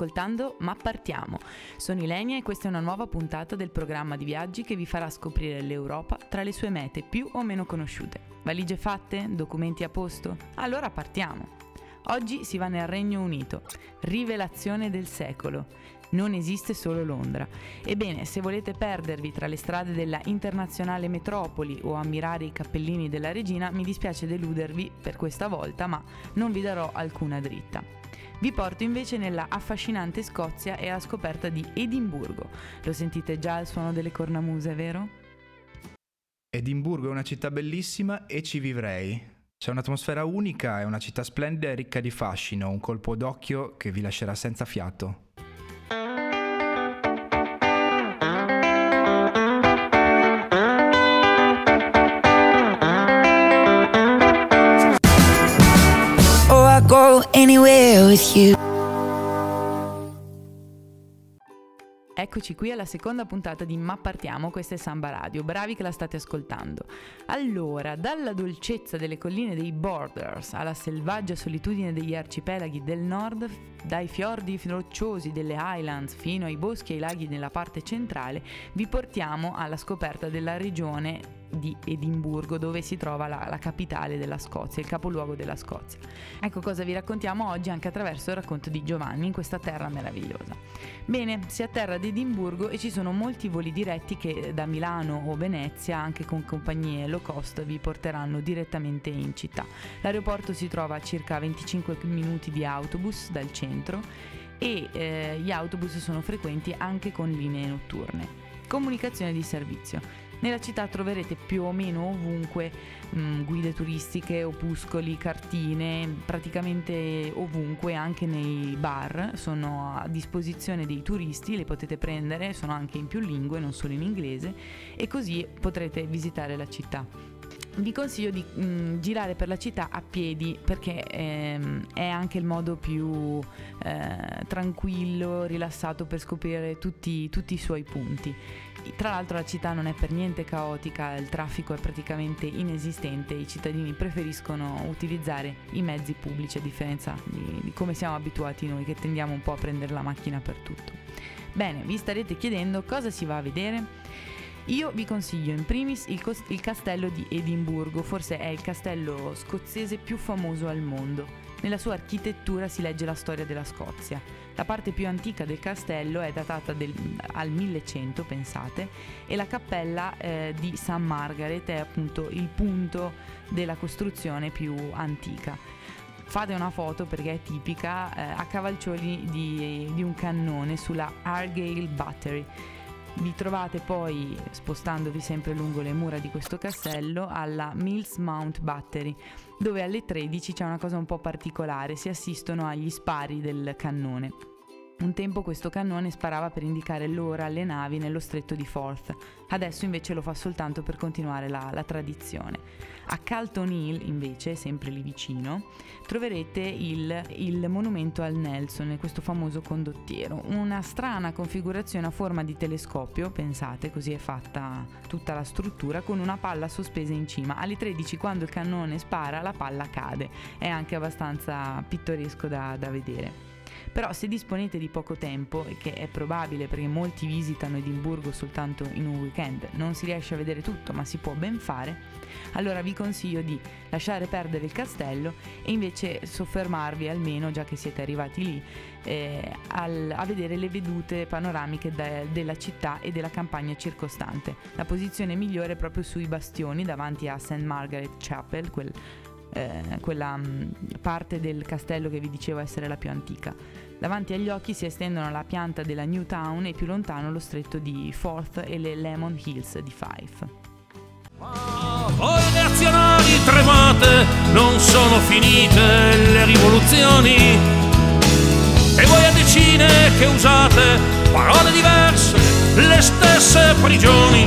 ascoltando Ma partiamo. Sono Ilenia e questa è una nuova puntata del programma di viaggi che vi farà scoprire l'Europa tra le sue mete più o meno conosciute. Valigie fatte? Documenti a posto? Allora partiamo. Oggi si va nel Regno Unito. Rivelazione del secolo. Non esiste solo Londra. Ebbene, se volete perdervi tra le strade della internazionale metropoli o ammirare i cappellini della regina, mi dispiace deludervi per questa volta, ma non vi darò alcuna dritta. Vi porto invece nella affascinante Scozia e alla scoperta di Edimburgo. Lo sentite già al suono delle cornamuse, vero? Edimburgo è una città bellissima e ci vivrei. C'è un'atmosfera unica, è una città splendida e ricca di fascino, un colpo d'occhio che vi lascerà senza fiato. Anywhere with you. Eccoci qui alla seconda puntata di Ma Partiamo, questa è Samba Radio, bravi che la state ascoltando. Allora, dalla dolcezza delle colline dei Borders alla selvaggia solitudine degli arcipelaghi del nord, dai fiordi rocciosi delle Highlands fino ai boschi e ai laghi nella parte centrale, vi portiamo alla scoperta della regione di Edimburgo, dove si trova la, la, capitale della Scozia, il capoluogo della Scozia. Ecco cosa vi raccontiamo oggi anche attraverso il racconto di Giovanni in questa terra meravigliosa. Bene, si atterra ad Edimburgo e ci sono molti voli diretti che da Milano o Venezia, anche con compagnie low cost, vi porteranno direttamente in città. L'aeroporto si trova a circa 25 minuti di autobus dal centro e eh, gli autobus sono frequenti anche con linee notturne. Comunicazione di servizio. Nella città troverete più o meno ovunque mh, mm, guide turistiche, opuscoli, cartine, praticamente ovunque, anche nei bar, sono a disposizione dei turisti, le potete prendere, sono anche in più lingue, non solo in inglese, e così potrete visitare la città vi consiglio di mh, mm, girare per la città a piedi perché ehm, è anche il modo più eh, tranquillo, rilassato per scoprire tutti, tutti, i suoi punti. Tra l'altro la città non è per niente caotica, il traffico è praticamente inesistente, i cittadini preferiscono utilizzare i mezzi pubblici a differenza di, di come siamo abituati noi che tendiamo un po' a prendere la macchina per tutto. Bene, vi starete chiedendo cosa si va a vedere? Io vi consiglio in primis il, cos- il castello di Edimburgo, forse è il castello scozzese più famoso al mondo. Nella sua architettura si legge la storia della Scozia. La parte più antica del castello è datata del, al 1100, pensate, e la cappella eh, di St. Margaret è appunto il punto della costruzione più antica. Fate una foto perché è tipica eh, a cavalcioni di, di un cannone sulla Argyle Battery vi trovate poi, spostandovi sempre lungo le mura di questo castello, alla Mills Mount Battery, dove alle 13 c'è una cosa un po' particolare, si assistono agli spari del cannone. Un tempo questo cannone sparava per indicare l'ora alle navi nello stretto di Forth, adesso invece lo fa soltanto per continuare la, la tradizione. A Calton Hill, invece, sempre lì vicino, troverete il, il, monumento al Nelson, questo famoso condottiero. Una strana configurazione a forma di telescopio, pensate, così è fatta tutta la struttura, con una palla sospesa in cima. Alle 13, quando il cannone spara, la palla cade. È anche abbastanza pittoresco da, da vedere. Però se disponete di poco tempo, e che è probabile perché molti visitano Edimburgo soltanto in un weekend, non si riesce a vedere tutto ma si può ben fare, allora vi consiglio di lasciare perdere il castello e invece soffermarvi almeno, già che siete arrivati lì, eh, al, a vedere le vedute panoramiche de, della città e della campagna circostante. La posizione migliore è proprio sui bastioni davanti a St. Margaret Chapel, quel eh, quella mh, mm, parte del castello che vi dicevo essere la più antica. Davanti agli occhi si estendono la pianta della New Town e più lontano lo stretto di Forth e le Lemon Hills di Fife. Voi nazionali tremate, non sono finite le rivoluzioni. E voi a decine che usate parole diverse, le stesse prigioni.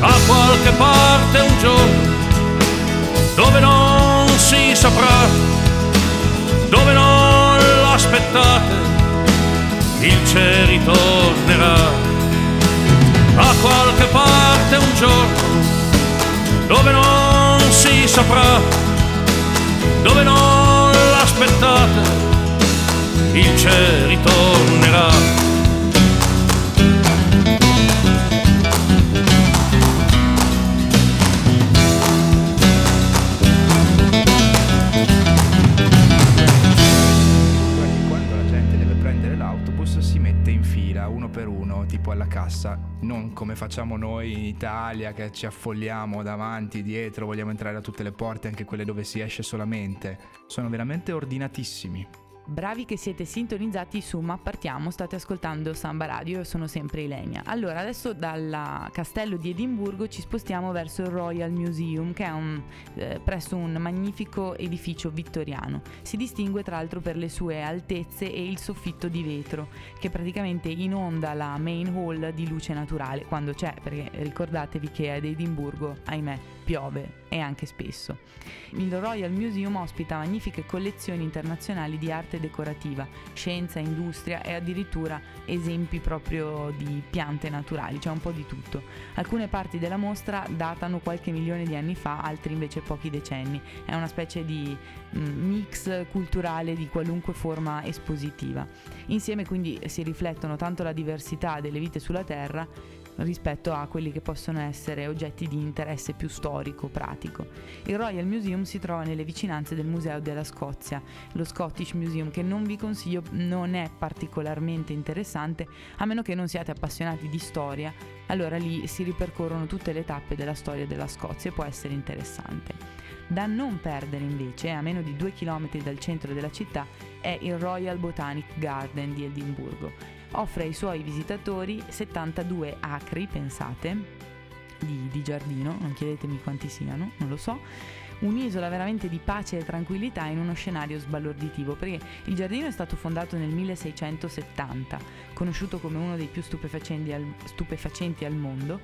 A qualche parte un giorno dove non si saprà, dove non l'aspettate, il cielo ritornerà. A qualche parte un giorno, dove non si saprà, dove non l'aspettate, il c'è ritornerà. Cassa, non come facciamo noi in Italia che ci affolliamo davanti, dietro, vogliamo entrare da tutte le porte, anche quelle dove si esce solamente. Sono veramente ordinatissimi. Bravi che siete sintonizzati su Ma Partiamo, state ascoltando Samba Radio, io sono sempre Ilenia. Allora, adesso dal castello di Edimburgo ci spostiamo verso il Royal Museum, che è un, eh, presso un magnifico edificio vittoriano. Si distingue tra l'altro per le sue altezze e il soffitto di vetro, che praticamente inonda la main hall di luce naturale, quando c'è, perché ricordatevi che ad Edimburgo, ahimè, piove e anche spesso. Il Royal Museum ospita magnifiche collezioni internazionali di arte decorativa, scienza, industria e addirittura esempi proprio di piante naturali, c'è un po' di tutto. Alcune parti della mostra datano qualche milione di anni fa, altre invece pochi decenni. È una specie di mm, mix culturale di qualunque forma espositiva. Insieme quindi si riflettono tanto la diversità delle vite sulla Terra rispetto a quelli che possono essere oggetti di interesse più storico, pratico. Il Royal Museum si trova nelle vicinanze del Museo della Scozia, lo Scottish Museum che non vi consiglio, non è particolarmente interessante a meno che non siate appassionati di storia, allora lì si ripercorrono tutte le tappe della storia della Scozia e può essere interessante. Da non perdere invece, a meno di due chilometri dal centro della città, è il Royal Botanic Garden di Edimburgo offre ai suoi visitatori 72 acri, pensate, di, di giardino, non chiedetemi quanti siano, non lo so, un'isola veramente di pace e tranquillità in uno scenario sbalorditivo, perché il giardino è stato fondato nel 1670, conosciuto come uno dei più stupefacenti al, stupefacenti al mondo,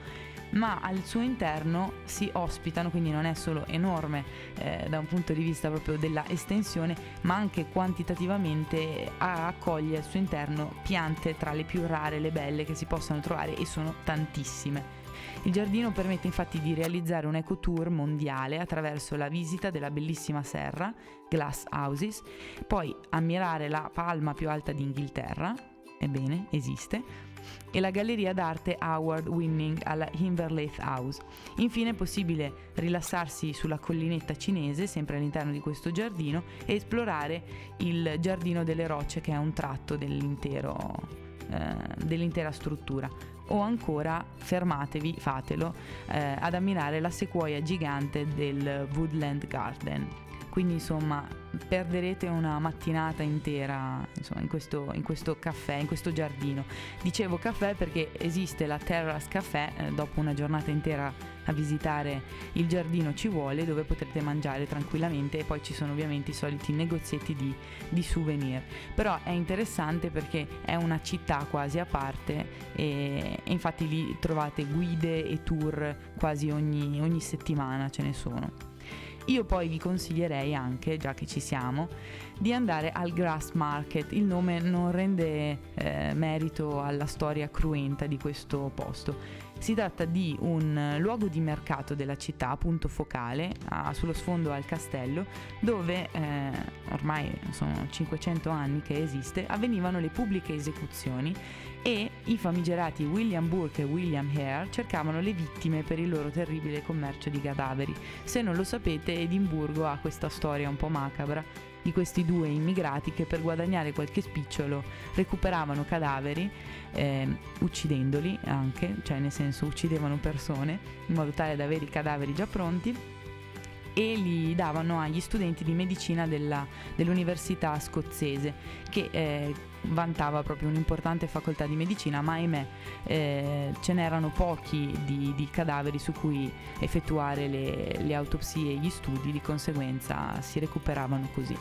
ma al suo interno si ospitano, quindi non è solo enorme eh, da un punto di vista proprio della estensione, ma anche quantitativamente accoglie al suo interno piante tra le più rare le belle che si possano trovare e sono tantissime. Il giardino permette infatti di realizzare un ecotour mondiale attraverso la visita della bellissima serra, Glass Houses, poi ammirare la palma più alta d'Inghilterra, ebbene, esiste, e la galleria d'arte Award Winning alla Inverleith House. Infine è possibile rilassarsi sulla collinetta cinese, sempre all'interno di questo giardino, e esplorare il Giardino delle Rocce, che è un tratto dell'intero, eh, dell'intera struttura. O ancora fermatevi, fatelo, eh, ad ammirare la sequoia gigante del Woodland Garden. Quindi insomma perderete una mattinata intera insomma, in, questo, in, questo, caffè, in questo giardino. Dicevo caffè perché esiste la Terrace Café, eh, dopo una giornata intera a visitare il giardino ci vuole, dove potrete mangiare tranquillamente e poi ci sono ovviamente i soliti negozietti di, di souvenir. Però è interessante perché è una città quasi a parte e, e infatti lì trovate guide e tour quasi ogni, ogni settimana ce ne sono. Io poi vi consiglierei anche, già che ci siamo, di andare al Grass Market. Il nome non rende eh, merito alla storia cruenta di questo posto. Si tratta di un luogo di mercato della città, punto focale, a, sullo sfondo al castello, dove eh, ormai sono 500 anni che esiste, avvenivano le pubbliche esecuzioni e i famigerati William Burke e William Hare cercavano le vittime per il loro terribile commercio di cadaveri. Se non lo sapete, Edimburgo ha questa storia un po' macabra di questi due immigrati che per guadagnare qualche spicciolo recuperavano cadaveri, eh, uccidendoli anche, cioè nel senso uccidevano persone in modo tale da avere i cadaveri già pronti e li davano agli studenti di medicina della, dell'università scozzese che eh, vantava proprio un'importante facoltà di medicina ma ahimè eh, ce n'erano pochi di, di, cadaveri su cui effettuare le, le autopsie e gli studi di conseguenza si recuperavano così.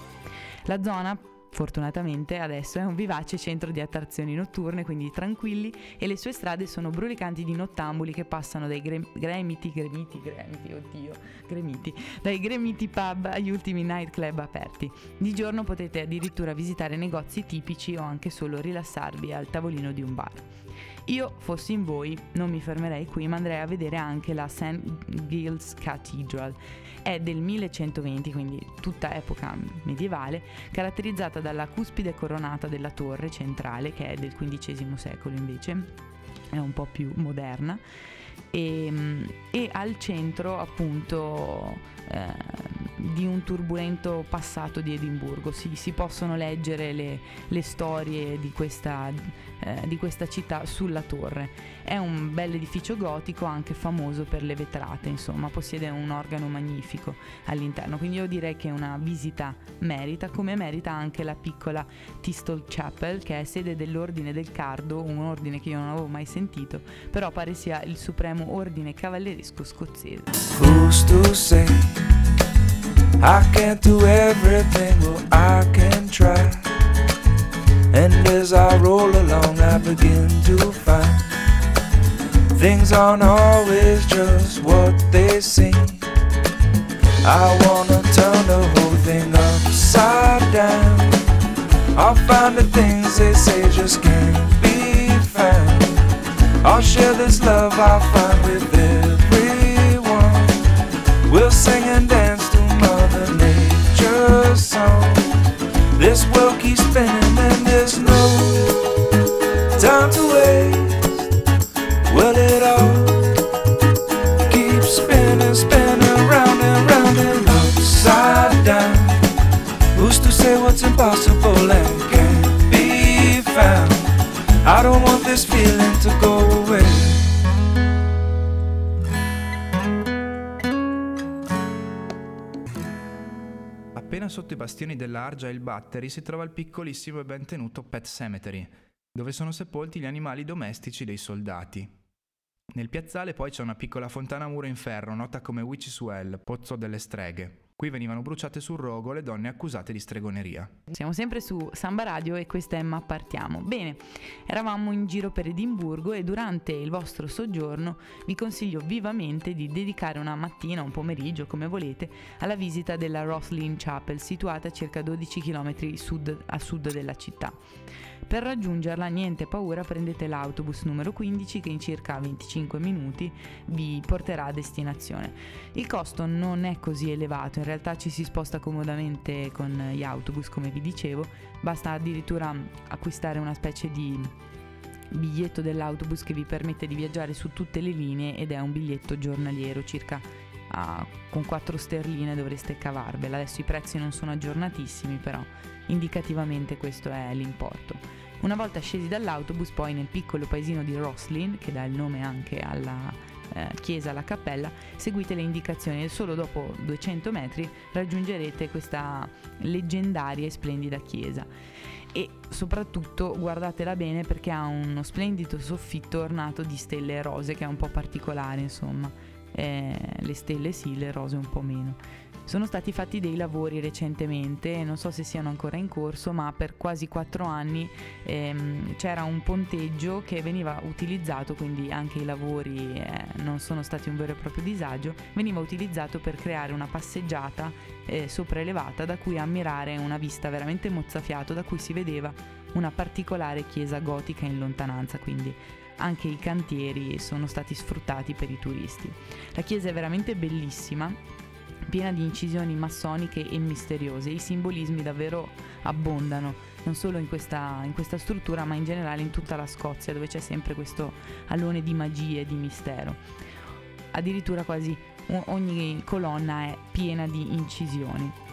La zona Fortunatamente adesso è un vivace centro di attrazioni notturne, quindi tranquilli, e le sue strade sono brulicanti di nottambuli che passano dai gre- gremiti, gremiti, gremiti, oddio, gremiti, dai gremiti pub agli ultimi nightclub aperti. Di giorno potete addirittura visitare negozi tipici o anche solo rilassarvi al tavolino di un bar. Io fossi in voi non mi fermerei qui ma andrei a vedere anche la St. Giles Cathedral. È del 1120, quindi tutta epoca medievale, caratterizzata dalla cuspide coronata della torre centrale che è del XV secolo invece, è un po' più moderna e, ehm, e al centro appunto eh, di un turbolento passato di Edimburgo. Si, si possono leggere le, le storie di questa, eh, di questa, città sulla torre. È un bel edificio gotico, anche famoso per le vetrate, insomma, possiede un organo magnifico all'interno. Quindi io direi che una visita merita, come merita anche la piccola Thistle Chapel, che è sede dell'Ordine del Cardo, un ordine che io non avevo mai sentito, però pare sia il supremo ordine cavalleresco scozzese. Say I can't do everything, well I can try. And as I roll along, I begin to find things aren't always just what they seem. I wanna turn the whole thing upside down. I'll find the things they say just can't be found. I'll share this love I find with everyone. We'll sing and sotto i bastioni dell'Argia e il Battery si trova il piccolissimo e ben tenuto Pet Cemetery, dove sono sepolti gli animali domestici dei soldati. Nel piazzale poi c'è una piccola fontana a muro in ferro, nota come Witch's Well, pozzo delle streghe. Qui venivano bruciate sul rogo le donne accusate di stregoneria. Siamo sempre su Samba Radio e questa è Ma Partiamo. Bene, eravamo in giro per Edimburgo e durante il vostro soggiorno vi consiglio vivamente di dedicare una mattina, un pomeriggio, come volete, alla visita della Rosslyn Chapel, situata a circa 12 km sud, a sud della città. Per raggiungerla, niente paura, prendete l'autobus numero 15 che in circa 25 minuti vi porterà a destinazione. Il costo non è così elevato, in realtà ci si sposta comodamente con gli autobus, come vi dicevo, basta addirittura acquistare una specie di biglietto dell'autobus che vi permette di viaggiare su tutte le linee ed è un biglietto giornaliero circa con 4 sterline dovreste cavarvela adesso i prezzi non sono aggiornatissimi però indicativamente questo è l'importo una volta scesi dall'autobus, poi nel piccolo paesino di Roslin, che dà il nome anche alla eh, chiesa, alla cappella, seguite le indicazioni e solo dopo 200 metri raggiungerete questa leggendaria e splendida chiesa. E soprattutto guardatela bene perché ha uno splendido soffitto ornato di stelle rose che è un po' particolare, insomma. Eh, le stelle sì, le rose un po' meno. Sono stati fatti dei lavori recentemente, non so se siano ancora in corso, ma per quasi quattro anni ehm, c'era un ponteggio che veniva utilizzato, quindi anche i lavori eh, non sono stati un vero e proprio disagio, veniva utilizzato per creare una passeggiata eh, sopraelevata da cui ammirare una vista veramente mozzafiato, da cui si vedeva una particolare chiesa gotica in lontananza, quindi anche i cantieri sono stati sfruttati per i turisti. La chiesa è veramente bellissima piena di incisioni massoniche e misteriose. I simbolismi davvero abbondano, non solo in questa, in questa struttura, ma in generale in tutta la Scozia, dove c'è sempre questo alone di magie e di mistero. Addirittura quasi ogni colonna è piena di incisioni.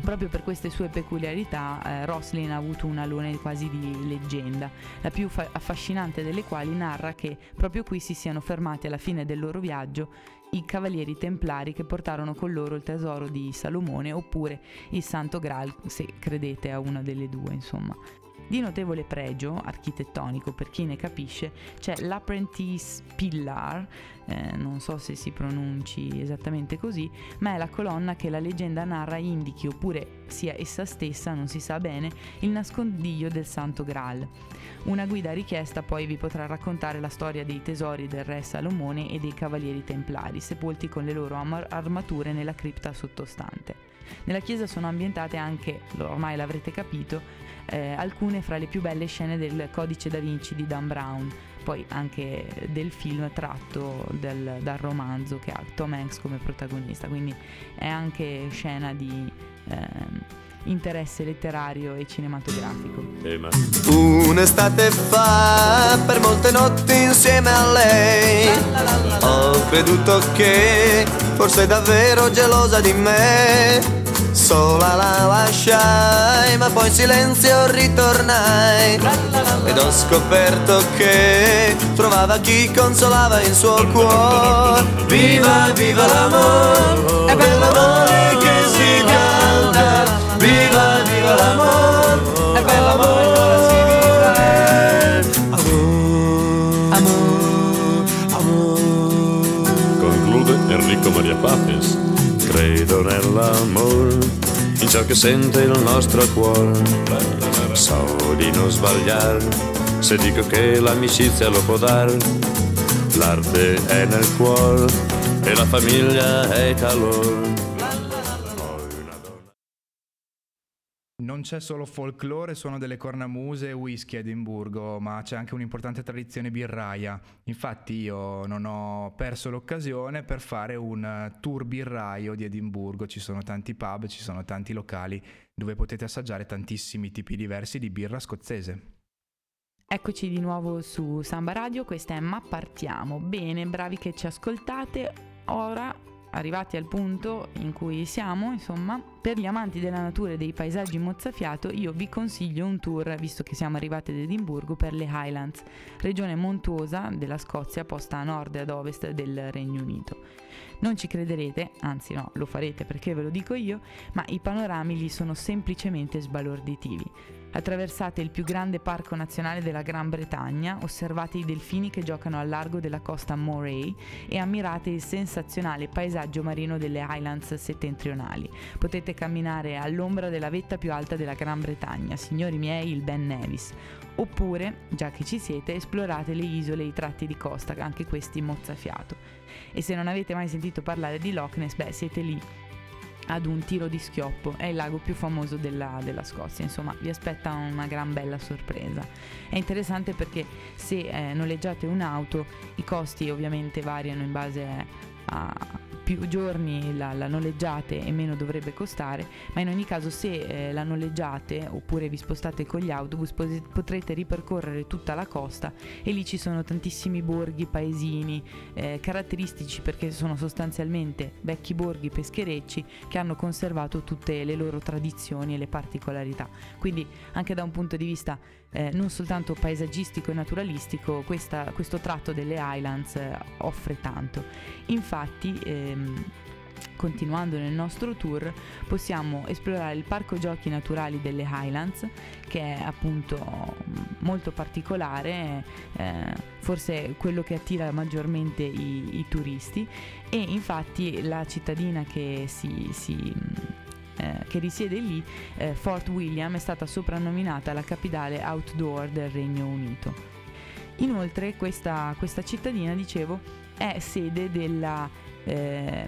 Proprio per queste sue peculiarità eh, Roslin ha avuto un alone quasi di leggenda, la più fa- affascinante delle quali narra che proprio qui si siano fermati alla fine del loro viaggio i cavalieri templari che portarono con loro il tesoro di Salomone oppure il Santo Graal, se credete a una delle due, insomma. Di notevole pregio architettonico, per chi ne capisce, c'è l'Apprentice Pillar, eh, non so se si pronunci esattamente così, ma è la colonna che la leggenda narra indichi, oppure sia essa stessa, non si sa bene, il nascondiglio del Santo Graal. Una guida richiesta poi vi potrà raccontare la storia dei tesori del re Salomone e dei cavalieri templari, sepolti con le loro armature nella cripta sottostante. Nella chiesa sono ambientate anche, ormai l'avrete capito, eh, alcune fra le più belle scene del Codice da Vinci di Dan Brown, poi anche del film tratto del, dal romanzo che ha Tom Hanks come protagonista, quindi è anche scena di eh, interesse letterario e cinematografico. Un'estate fa, per molte notti insieme a lei, ho creduto che forse davvero gelosa di me sola la lasciai, ma poi in silenzio ritornai ed ho scoperto che trovava chi consolava il suo cuore. Viva, viva l'amore, è per l'amore che si canta. Viva, viva l'amore, è per l'amore Enrico Maria Papes credo nell'amore, in ciò che sente il nostro cuore. So di non sbagliare, se dico che l'amicizia lo può dare. L'arte è nel cuore e la famiglia è calore. Non c'è solo folklore, suono delle cornamuse e whisky a Edimburgo, ma c'è anche un'importante tradizione birraia. Infatti io non ho perso l'occasione per fare un tour birraio di Edimburgo. Ci sono tanti pub, ci sono tanti locali dove potete assaggiare tantissimi tipi diversi di birra scozzese. Eccoci di nuovo su Samba Radio, questa è Ma Partiamo. Bene, bravi che ci ascoltate. Ora arrivati al punto in cui siamo, insomma, per gli amanti della natura e dei paesaggi mozzafiato, io vi consiglio un tour, visto che siamo arrivati ad Edimburgo, per le Highlands, regione montuosa della Scozia posta a nord e ad ovest del Regno Unito. Non ci crederete, anzi no, lo farete perché ve lo dico io, ma i panorami lì sono semplicemente sbalorditivi. Attraversate il più grande parco nazionale della Gran Bretagna, osservate i delfini che giocano al largo della costa Moray e ammirate il sensazionale paesaggio marino delle Highlands settentrionali. Potete camminare all'ombra della vetta più alta della Gran Bretagna, signori miei, il Ben Nevis. Oppure, già che ci siete, esplorate le isole e i tratti di costa, anche questi mozzafiato. E se non avete mai sentito parlare di Loch Ness, beh, siete lì ad un tiro di schioppo, è il lago più famoso della, della, Scozia, insomma vi aspetta una gran bella sorpresa. È interessante perché se eh, noleggiate un'auto i costi ovviamente variano in base a più giorni la, la, noleggiate e meno dovrebbe costare, ma in ogni caso se eh, la noleggiate oppure vi spostate con gli autobus potrete ripercorrere tutta la costa e lì ci sono tantissimi borghi, paesini eh, caratteristici perché sono sostanzialmente vecchi borghi pescherecci che hanno conservato tutte le loro tradizioni e le particolarità. Quindi anche da un punto di vista eh, non soltanto paesaggistico e naturalistico, questa, questo tratto delle Highlands eh, offre tanto. Infatti, ehm, continuando nel nostro tour, possiamo esplorare il parco giochi naturali delle Highlands, che è appunto molto particolare, eh, forse quello che attira maggiormente i, i, turisti e infatti la cittadina che si, si eh, che risiede lì, eh, Fort William, è stata soprannominata la capitale outdoor del Regno Unito. Inoltre questa, questa cittadina, dicevo, è sede della eh,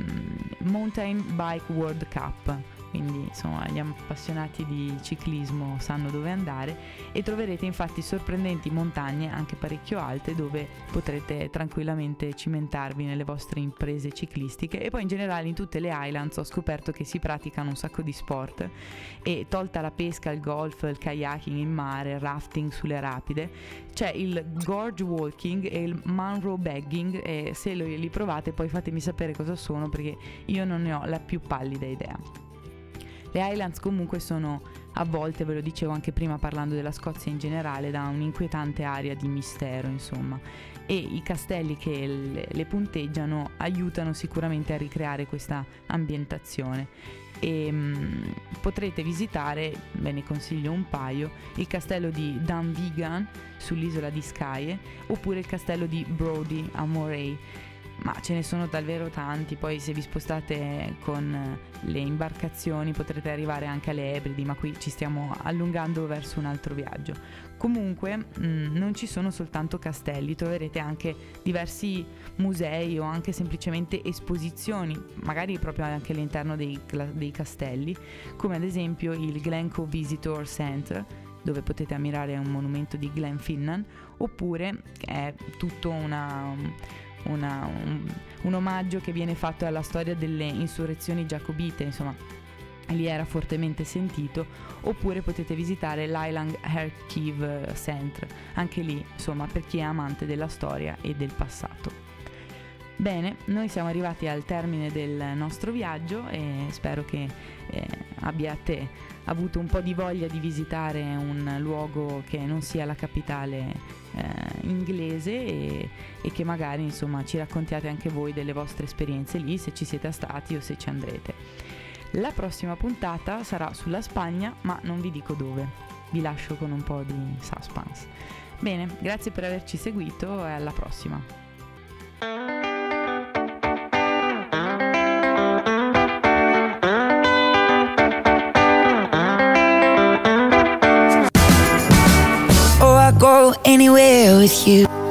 Mountain Bike World Cup, quindi insomma gli appassionati di ciclismo sanno dove andare e troverete infatti sorprendenti montagne anche parecchio alte dove potrete tranquillamente cimentarvi nelle vostre imprese ciclistiche. E poi in generale in tutte le Highlands ho scoperto che si praticano un sacco di sport. E tolta la pesca, il golf, il kayaking in mare, il rafting sulle rapide c'è il gorge walking e il Munro bagging. E se li provate poi fatemi sapere cosa sono perché io non ne ho la più pallida idea. Le Highlands comunque sono a volte, ve lo dicevo anche prima parlando della Scozia in generale, da un'inquietante aria di mistero, insomma. E i castelli che le, le punteggiano aiutano sicuramente a ricreare questa ambientazione. E, mh, mm, potrete visitare, ve ne consiglio un paio, il castello di Dunvegan sull'isola di Skye oppure il castello di Brody a Moray ma ce ne sono davvero tanti, poi se vi spostate con le imbarcazioni potrete arrivare anche alle Ebridi, ma qui ci stiamo allungando verso un altro viaggio. Comunque mh, mm, non ci sono soltanto castelli, troverete anche diversi musei o anche semplicemente esposizioni, magari proprio anche all'interno dei, dei castelli, come ad esempio il Glencoe Visitor Center dove potete ammirare un monumento di Glen Finnan, oppure è tutto una, una, un, un omaggio che viene fatto alla storia delle insurrezioni giacobite, insomma lì era fortemente sentito, oppure potete visitare l'Island Archive Center, anche lì insomma per chi è amante della storia e del passato. Bene, noi siamo arrivati al termine del nostro viaggio e spero che eh, abbiate avuto un po' di voglia di visitare un luogo che non sia la capitale eh, inglese e, e, che magari insomma ci raccontiate anche voi delle vostre esperienze lì, se ci siete stati o se ci andrete. La prossima puntata sarà sulla Spagna, ma non vi dico dove. Vi lascio con un po' di suspense. Bene, grazie per averci seguito e alla prossima. Anywhere with you